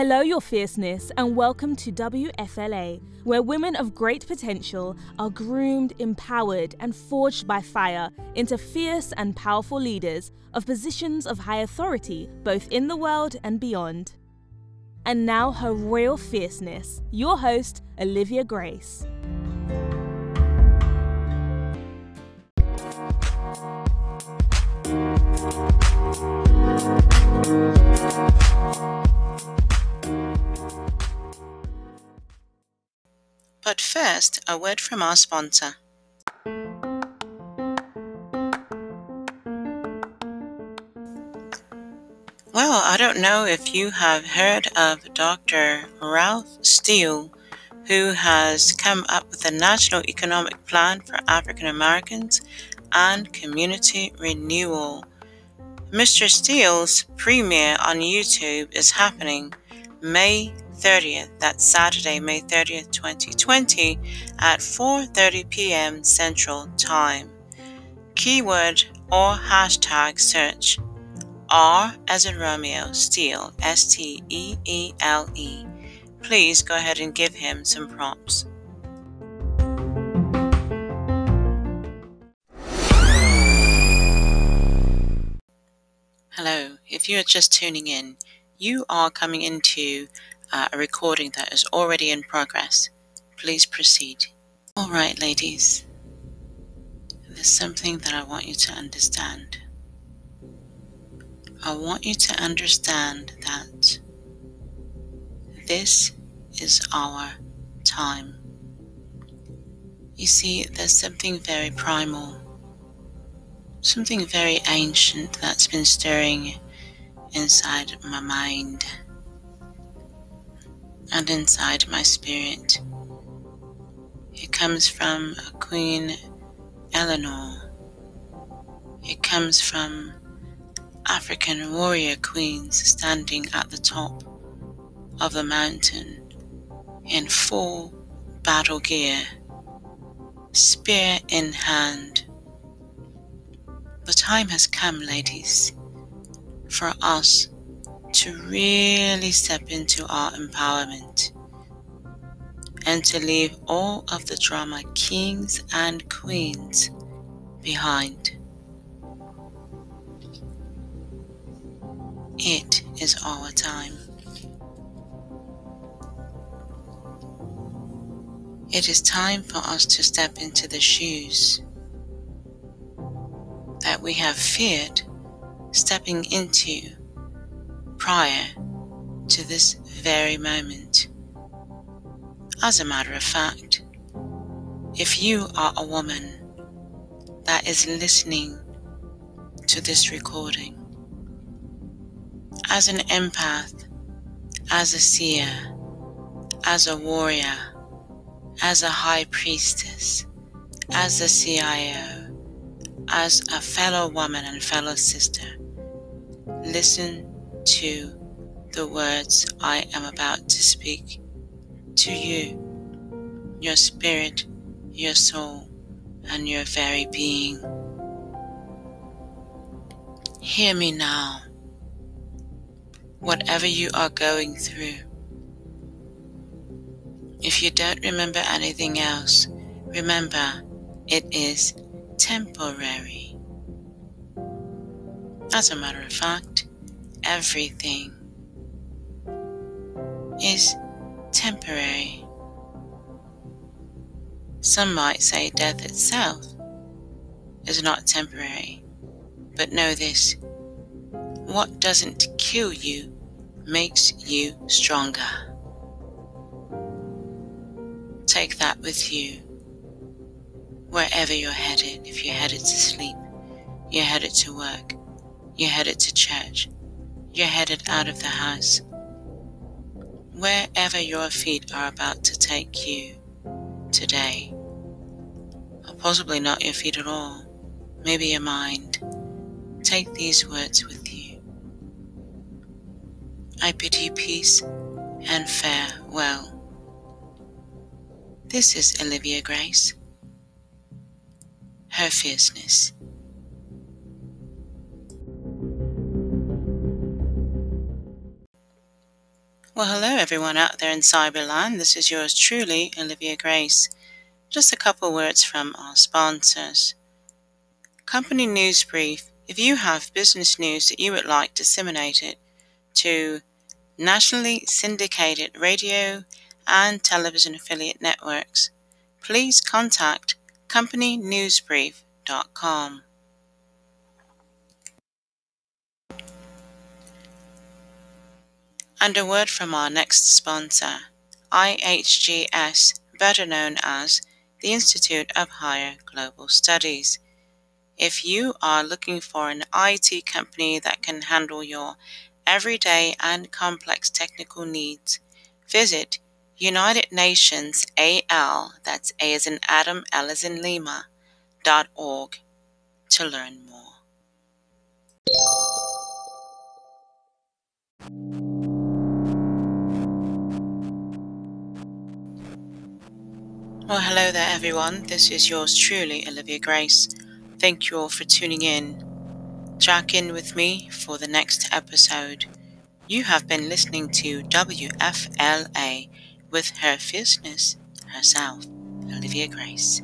Hello, your fierceness, and welcome to WFLA, where women of great potential are groomed, empowered, and forged by fire into fierce and powerful leaders of positions of high authority, both in the world and beyond. And now, her royal fierceness, your host, Olivia Grace. But first, a word from our sponsor. Well, I don't know if you have heard of Dr. Ralph Steele, who has come up with a national economic plan for African Americans and community renewal. Mr. Steele's premiere on YouTube is happening May 30th, that's Saturday, May 30th, 2020 at 4:30 p.m. Central Time. Keyword or hashtag search R as in Romeo Steele S T E E L E. Please go ahead and give him some prompts. Hello, if you are just tuning in, you are coming into uh, a recording that is already in progress. Please proceed. All right, ladies, there's something that I want you to understand. I want you to understand that this is our time. You see, there's something very primal, something very ancient that's been stirring inside my mind and inside my spirit. It comes from Queen Eleanor. It comes from African warrior queens standing at the top of the mountain in full battle gear, spear in hand. The time has come, ladies, for us to really step into our empowerment and to leave all of the drama kings and queens behind. It is our time. It is time for us to step into the shoes that we have feared stepping into prior to this very moment. As a matter of fact, if you are a woman that is listening to this recording, as an empath, as a seer, as a warrior, as a high priestess, as a CIO, as a fellow woman and fellow sister, listen to the words I am about to speak to you, your spirit, your soul, and your very being. Hear me now. Whatever you are going through, if you don't remember anything else, remember it is temporary. As a matter of fact, everything is temporary. Some might say death itself is not temporary, but know this what doesn't kill you makes you stronger. Take that with you wherever you're headed. If you're headed to sleep, you're headed to work, you're headed to church, you're headed out of the house. Wherever your feet are about to take you today, or possibly not your feet at all, maybe your mind, take these words with you. I bid you peace and farewell. This is Olivia Grace, her fierceness. Well, hello everyone out there in Cyberland. This is yours truly, Olivia Grace. Just a couple words from our sponsors. Company News Brief. If you have business news that you would like disseminated to nationally syndicated radio and television affiliate networks, please contact companynewsbrief.com. And a word from our next sponsor, IHGS, better known as the Institute of Higher Global Studies. If you are looking for an IT company that can handle your everyday and complex technical needs, visit United Nations AL, that's A as in Adam, L as in Lima, dot org to learn more. Well, hello there, everyone. This is yours truly, Olivia Grace. Thank you all for tuning in. Jack in with me for the next episode. You have been listening to WFLA with her fierceness herself, Olivia Grace.